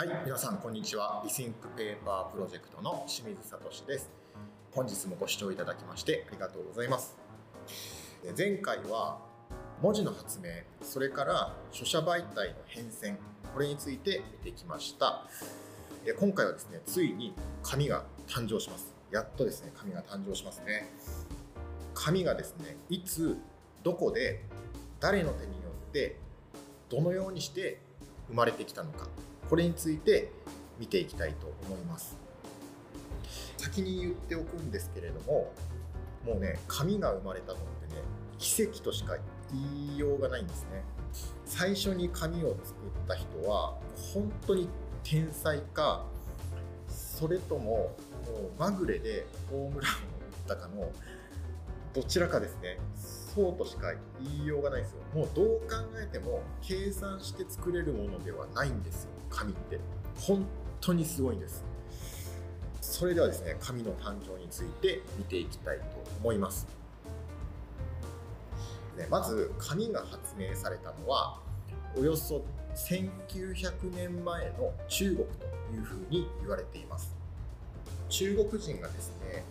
はい、皆さんこんにちは。リシンクペーパープロジェクトの清水聡です。本日もご視聴いただきましてありがとうございます。前回は文字の発明、それから書写媒体の変遷、これについて見てきました。今回はですね、ついに紙が誕生します。やっとですね、紙が誕生しますね。紙がですね、いつ、どこで、誰の手によって、どのようにして生まれてきたのか、これについて見ていきたいと思います。先に言っておくんですけれども、もうね、紙が生まれたのってね、奇跡としか言いようがないんですね。最初に紙を作った人は、本当に天才か、それとももうまぐれでホームランを打ったかのどちらかですね。そうとしか言いようがないですよ。もうどう考えても計算して作れるものではないんですよ。紙って。本当にすごいんです。それではですね、紙の誕生について見ていきたいと思います。まず、紙が発明されたのは、およそ1900年前の中国というふうに言われています。中国人がですね、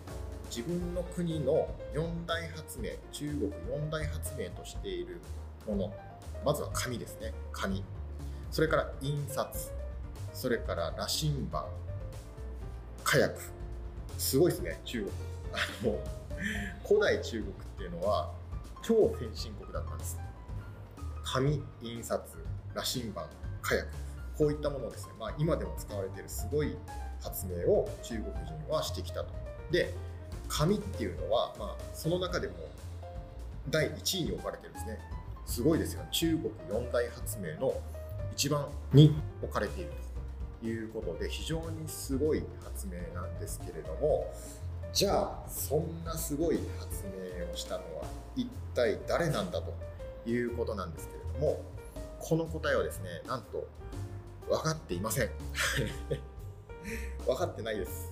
自分の国の4大発明中国4大発明としているものまずは紙ですね紙それから印刷それから羅針盤火薬。すごいですね。中国。あの古代中国っていうのは超先進国だったんです。紙印刷羅針盤火薬。こういったものをですね、まあ、今でも使われているすごい発明を中国人はしてきたと。で紙っていうのは、まあ、その中でも第1位に置かれてるんですね。すごいですよ。中国四大発明の一番に置かれているということで、非常にすごい発明なんですけれども、じゃあ、そんなすごい発明をしたのは一体誰なんだということなんですけれども、この答えはですね、なんと分かっていません。分かってないです。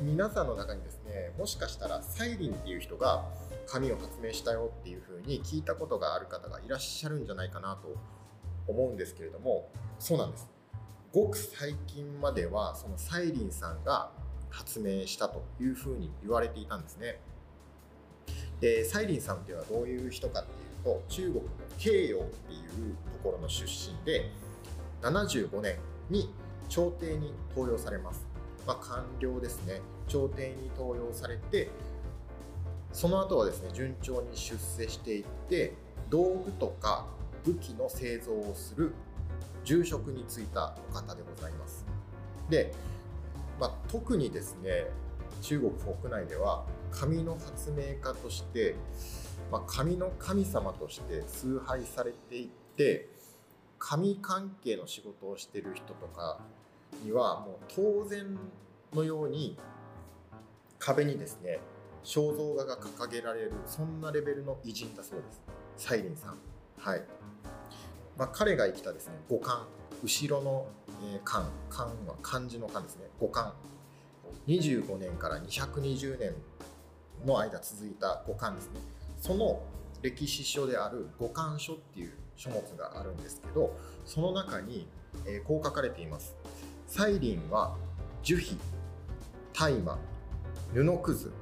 皆さんの中にですねもしかしたらサイリンっていう人が紙を発明したよっていうふうに聞いたことがある方がいらっしゃるんじゃないかなと思うんですけれどもそうなんです。ごく最近まではそのサイリンさんが発明したというふうに言われていたんですね。でサイリンさんっていうのはどういう人かっていうと中国の慶陽っていうところの出身で75年に朝廷に登用されます。まあ、官僚ですね。朝廷に登用されてその後はですね順調に出世していって道具とか武器の製造をする住職に就いたお方でございます。で、まあ、特にですね中国国内では紙の発明家として、まあ、紙の神様として崇拝されていて紙関係の仕事をしてる人とかにはもう当然のように壁にですね肖像画が掲げられるそんなレベルの偉人だそうです。サイリンさん。はい、まあ、彼が生きたですね五冠後ろの漢漢は漢字の漢ですね。五冠25年から220年の間続いた五冠ですね。その歴史書である五冠書っていう書物があるんですけどその中に、え、こう書かれています。サイリンは樹皮、大麻、布くず、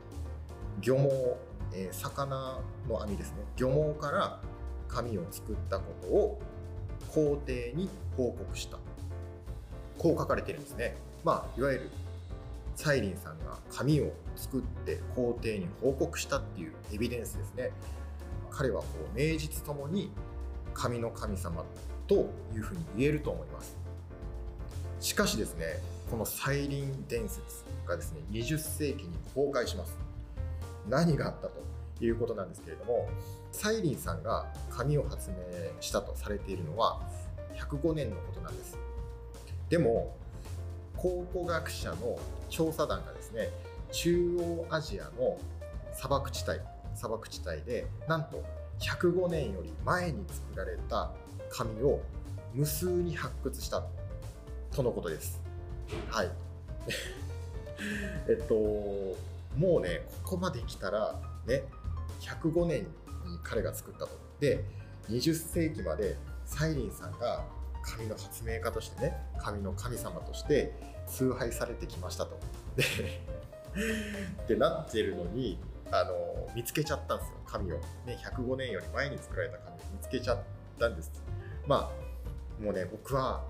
漁網、え、魚の網ですね、漁網から紙を作ったことを皇帝に報告した。こう書かれてるんですね。まあ、いわゆるサイリンさんが紙を作って皇帝に報告したっていうエビデンスですね。彼はこう名実ともに紙の神様というふうに言えると思います。しかしですね、このサイリン伝説がですね、20世紀に崩壊します。何があったということなんですけれども、サイリンさんが紙を発明したとされているのは105年のことなんです。でも、考古学者の調査団がですね、中央アジアの砂漠地帯、砂漠地帯で、なんと105年より前に作られた紙を無数に発掘したとのことです。はい。えっと、もうね、ここまで来たら、ね、105年彼が作ったと。で、20世紀までサイリンさんが紙の発明家としてね紙の神様として崇拝されてきましたと。で ってなってるのにあの見つけちゃったんですよ。紙を、ね、105年より前に作られた紙を。見つけちゃったんです。まあもうね僕は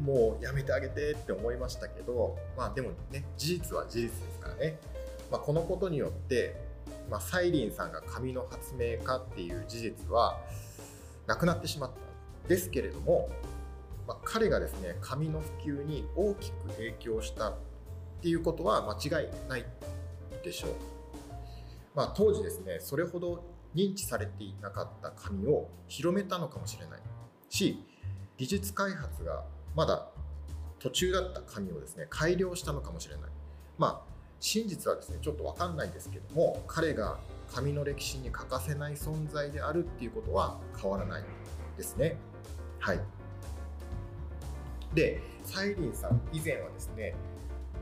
もうやめてあげてって思いましたけどまあでもね事実は事実ですからね、まあ、このことによって、まあ、サイリンさんが紙の発明家っていう事実はなくなってしまったんですけれども、まあ、彼がですね紙の普及に大きく影響したっていうことは間違いないでしょう。まあ、当時ですねそれほど認知されていなかった紙を広めたのかもしれないし技術開発がまだ途中だった紙をですね改良したのかもしれない。まあ真実はですねちょっと分かんないですけども彼が紙の歴史に欠かせない存在であるっていうことは変わらないですね。はい。でサイリンさん以前はですね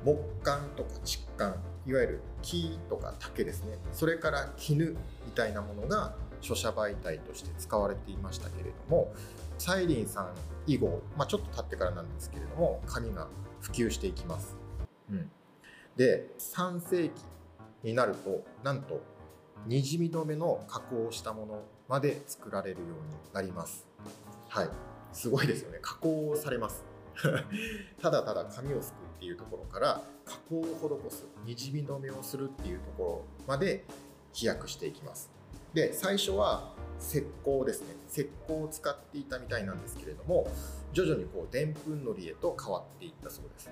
木管とか竹管いわゆる木とか竹ですねそれから絹みたいなものが書写媒体として使われていましたけれどもサイリンさん以後、まあ、ちょっと経ってからなんですけれども紙が普及していきます、うん、で3世紀になるとなんとにじみ止めの加工をしたものまで作られるようになります。はい。すごいですよね。加工されます。ただただ紙をすくっていうところから加工を施すにじみ止めをするっていうところまで飛躍していきます。で最初は石膏ですね。石膏を使っていたみたいなんですけれども徐々にこうでんぷんのりへと変わっていったそうです。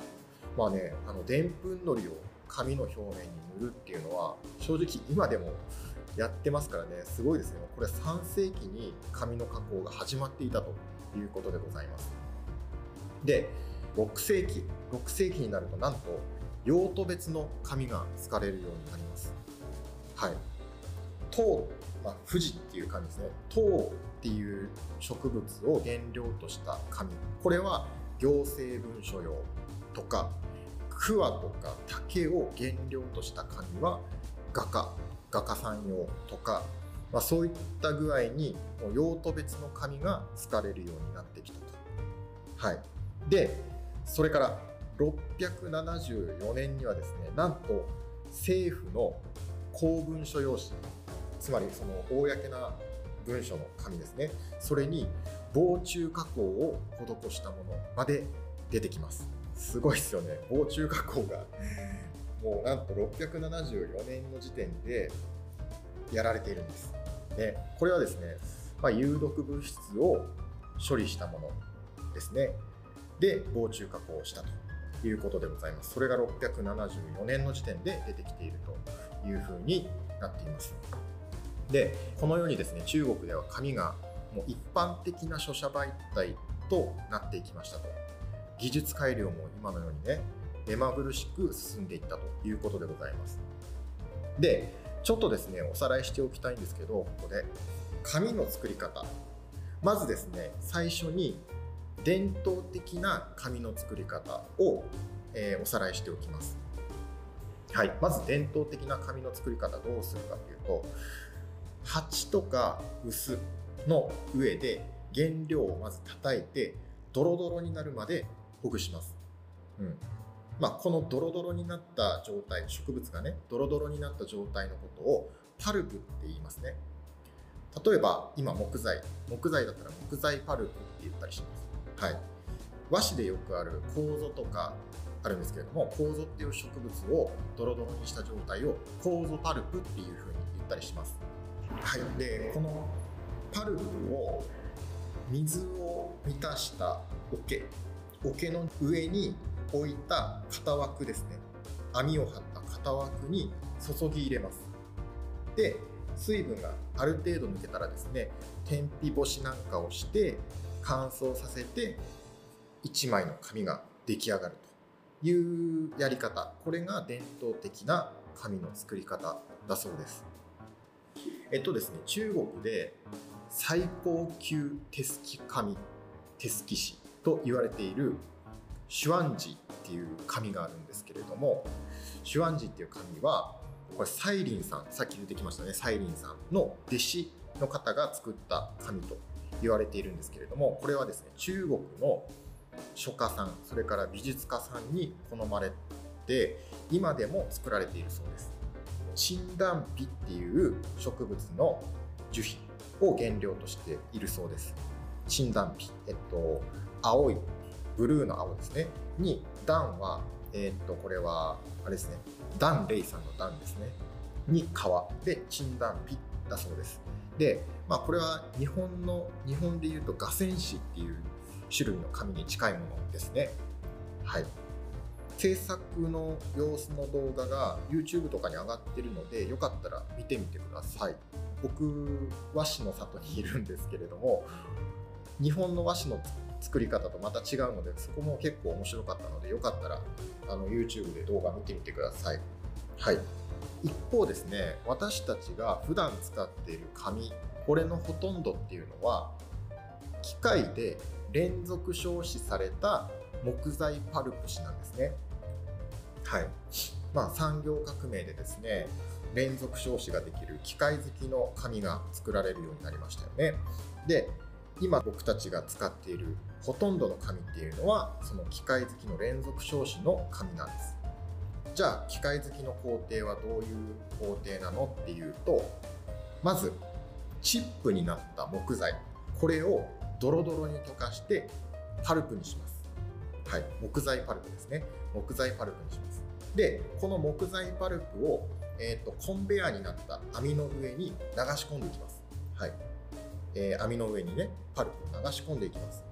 まあねあのでんぷんのりを紙の表面に塗るっていうのは正直今でもやってますからねすごいですねこれ3世紀に紙の加工が始まっていたということでございます。で6世紀6世紀になるとなんと用途別の紙が使われるようになります。はい。糖、まあ、富士っていう紙ですね。糖っていう植物を原料とした紙。これは行政文書用。とか桑とか竹を原料とした紙は画家画家さん用とか、まあ、そういった具合に用途別の紙が使われるようになってきたと。はい、でそれから674年にはですねなんと政府の公文書用紙つまりその公な文書の紙ですね。それに防虫加工を施したものまで出てきます。すごいですよね。防虫加工が。もうなんと674年の時点でやられているんです。でこれはですね、まあ、有毒物質を処理したものですね。で防虫加工をしたということでございます。それが674年の時点で出てきているというふうになっています。でこのようにですね中国では紙がもう一般的な書写媒体となっていきましたと。技術改良も今のようにね目まぐるしく進んでいったということでございますでちょっとですねおさらいしておきたいんですけどここで紙の作り方まずですね最初に伝統的な紙の作り方を、えー、おさらいしておきます。はい、まず伝統的な紙の作り方どうするかというと鉢とか薄の上で原料をまず叩いてドロドロになるまでほぐします。うん。まあ、このドロドロになった状態植物がねドロドロになった状態のことをパルプって言いますね。例えば今木材。木材だったら木材パルプって言ったりします。はい、和紙でよくある楮とかあるんですけれども楮っていう植物をドロドロにした状態を楮パルプっていうふうに言ったりします。はい、でこのパルプを水を満たした桶桶の上に置いた型枠ですね。網を張った型枠に注ぎ入れます。で水分がある程度抜けたらですね天日干しなんかをして乾燥させて1枚の紙が出来上がるというやり方。これが伝統的な紙の作り方だそうです。えっとですね中国で最高級手すき紙手すき紙。と言われているシュワンジっていう紙があるんですけれどもシュワンジっていう紙はこれサイリンさんさっき出てきましたねサイリンさんの弟子の方が作った紙と言われているんですけれどもこれはですね中国の書家さんそれから美術家さんに好まれて今でも作られているそうです。診断皮っていう植物の樹皮を原料としているそうです。診断皮えっと青いブルーの青ですね。に段はえっとこれはあれですね。ダンレイさんの段ですね。に皮で診断皮だそうです。でまあこれは日本の日本でいうと画線紙っていう種類の紙に近いものですね。はい。制作の様子の動画が YouTube とかに上がってるのでよかったら見てみてください。僕和紙の里にいるんですけれども日本の和紙の作り方とまた違うのでそこも結構面白かったのでよかったらあの YouTube で動画見てみてください。はい。一方ですね私たちが普段使っている紙これのほとんどっていうのは機械で連続消費された木材パルプ紙なんですね。はい。まあ、産業革命でですね連続消費ができる機械好きの紙が作られるようになりましたよね。で今僕たちが使っているほとんどの紙っていうのはその機械好きの連続消費の紙なんです。じゃあ機械好きの工程はどういう工程なのっていうとまずチップになった木材これをドロドロに溶かしてパルプにします。はい木材パルプですね。木材パルプにします。でこの木材パルプを、えーと、コンベヤーになった網の上に流し込んでいきます、はい。えー、網の上にねパルプを流し込んでいきます。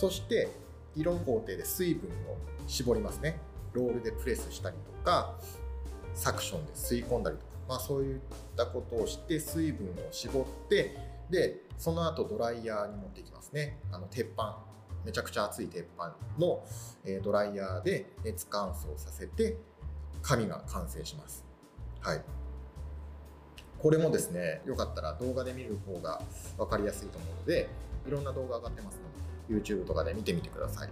そして色の工程で水分を絞りますねロールでプレスしたりとかサクションで吸い込んだりとか、まあ、そういったことをして水分を絞ってでその後ドライヤーに持っていきますねあの鉄板めちゃくちゃ熱い鉄板の、えドライヤーで熱乾燥させて紙が完成します。はい。これもですね、よかったら動画で見る方が分かりやすいと思うので、いろんな動画上がってますので、YouTube とかで見てみてください。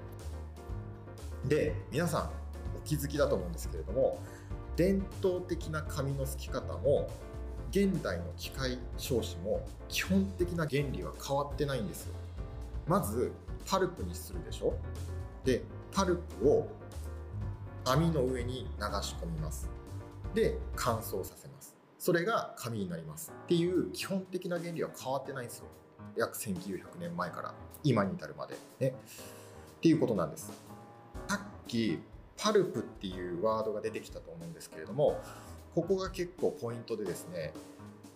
で、皆さんお気づきだと思うんですけれども、伝統的な紙のすき方も現代の機械消費も基本的な原理は変わってないんですよ。まずパルプにするでしょ？でパルプを網の上に流し込みます。で乾燥させます。それが紙になります。っていう基本的な原理は変わってないんですよ。約1900年前から今に至るまでね。っていうことなんです。さっきパルプっていうワードが出てきたと思うんですけれどもここが結構ポイントでですね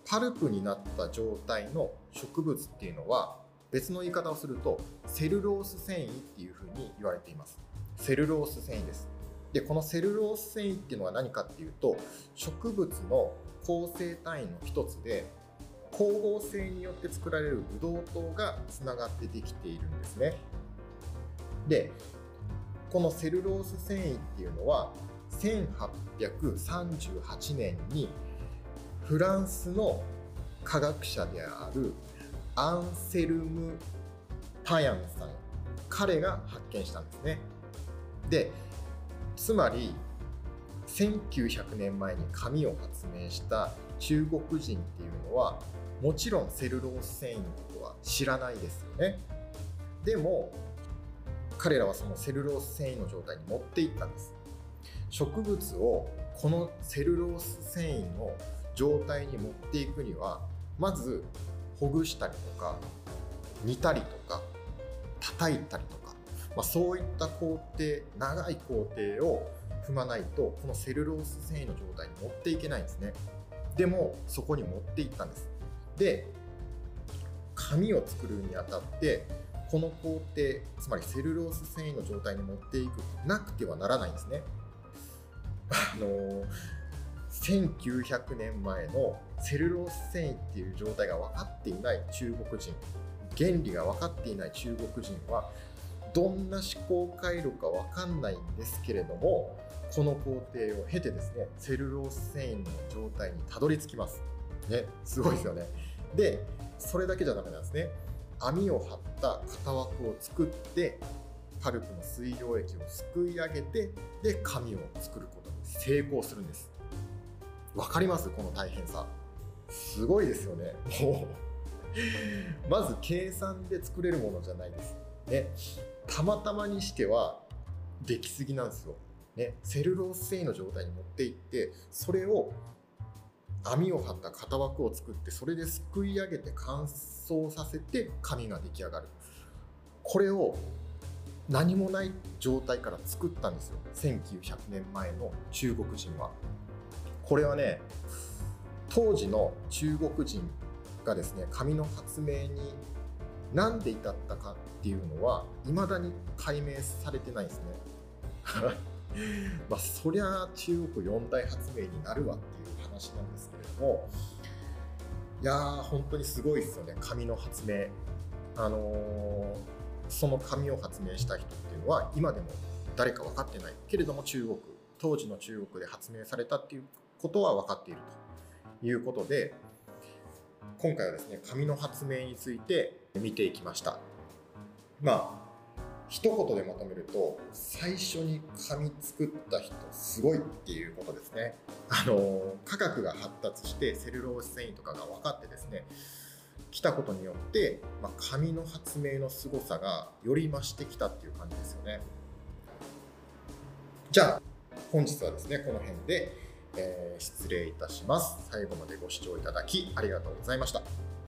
パルプになった状態の植物っていうのは別の言い方をするとセルロース繊維っていうふうに言われています。セルロース繊維です。でこのセルロース繊維っていうのは何かっていうと植物の構成単位の一つで光合成によって作られるブドウ糖がつながってできているんですね。でこのセルロース繊維っていうのは1838年にフランスの科学者であるアンセルム・パヤンさん彼が発見したんですね。でつまり1900年前に紙を発明した中国人っていうのはもちろんセルロース繊維のことは知らないですよね。でも彼らはそのセルロース繊維の状態に持っていったんです植物をこのセルロース繊維の状態に持っていくにはまずほぐしたりとか煮たりとか叩いたりとか、まあ、そういった工程長い工程を踏まないとこのセルロース繊維の状態に持っていけないんですね。でもそこに持っていったんです。で紙を作るにあたってこの工程つまりセルロース繊維の状態に持っていくなくてはならないんですね。あのー1900年前のセルロース繊維っていう状態が分かっていない中国人原理が分かっていない中国人はどんな思考回路か分かんないんですけれどもこの工程を経てですねセルロース繊維の状態にたどり着きます。ねすごいですよね。でそれだけじゃダメなんですね。網を張った型枠を作ってパルプの水溶液をすくい上げてで紙を作ることに成功するんです。分かります？この大変さ。すごいですよね。もうまず計算で作れるものじゃないです。ね。たまたまにしてはできすぎなんですよ、ね、セルロース繊維の状態に持っていってそれを網を張った型枠を作ってそれですくい上げて乾燥させて紙が出来上がる。これを何もない状態から作ったんですよ。1900年前の中国人は。これはね当時の中国人がですね紙の発明に何で至ったかっていうのは未だに解明されてないですね。まあそりゃ中国四大発明になるわっていう。なんですけれどもいやー本当にすごいですよね。紙の発明。あのー、その紙を発明した人っていうのは今でも誰か分かってないけれども中国当時の中国で発明されたっていうことは分かっているということで今回はですね紙の発明について見ていきました。まあ一言でまとめると最初に紙作った人すごいっていうことですね。あの科学が発達してセルロース繊維とかが分かってですね来たことによって、まあ、紙の発明の凄さがより増してきたっていう感じですよね。じゃあ本日はですねこの辺で、えー、失礼いたします。最後までご視聴いただきありがとうございました。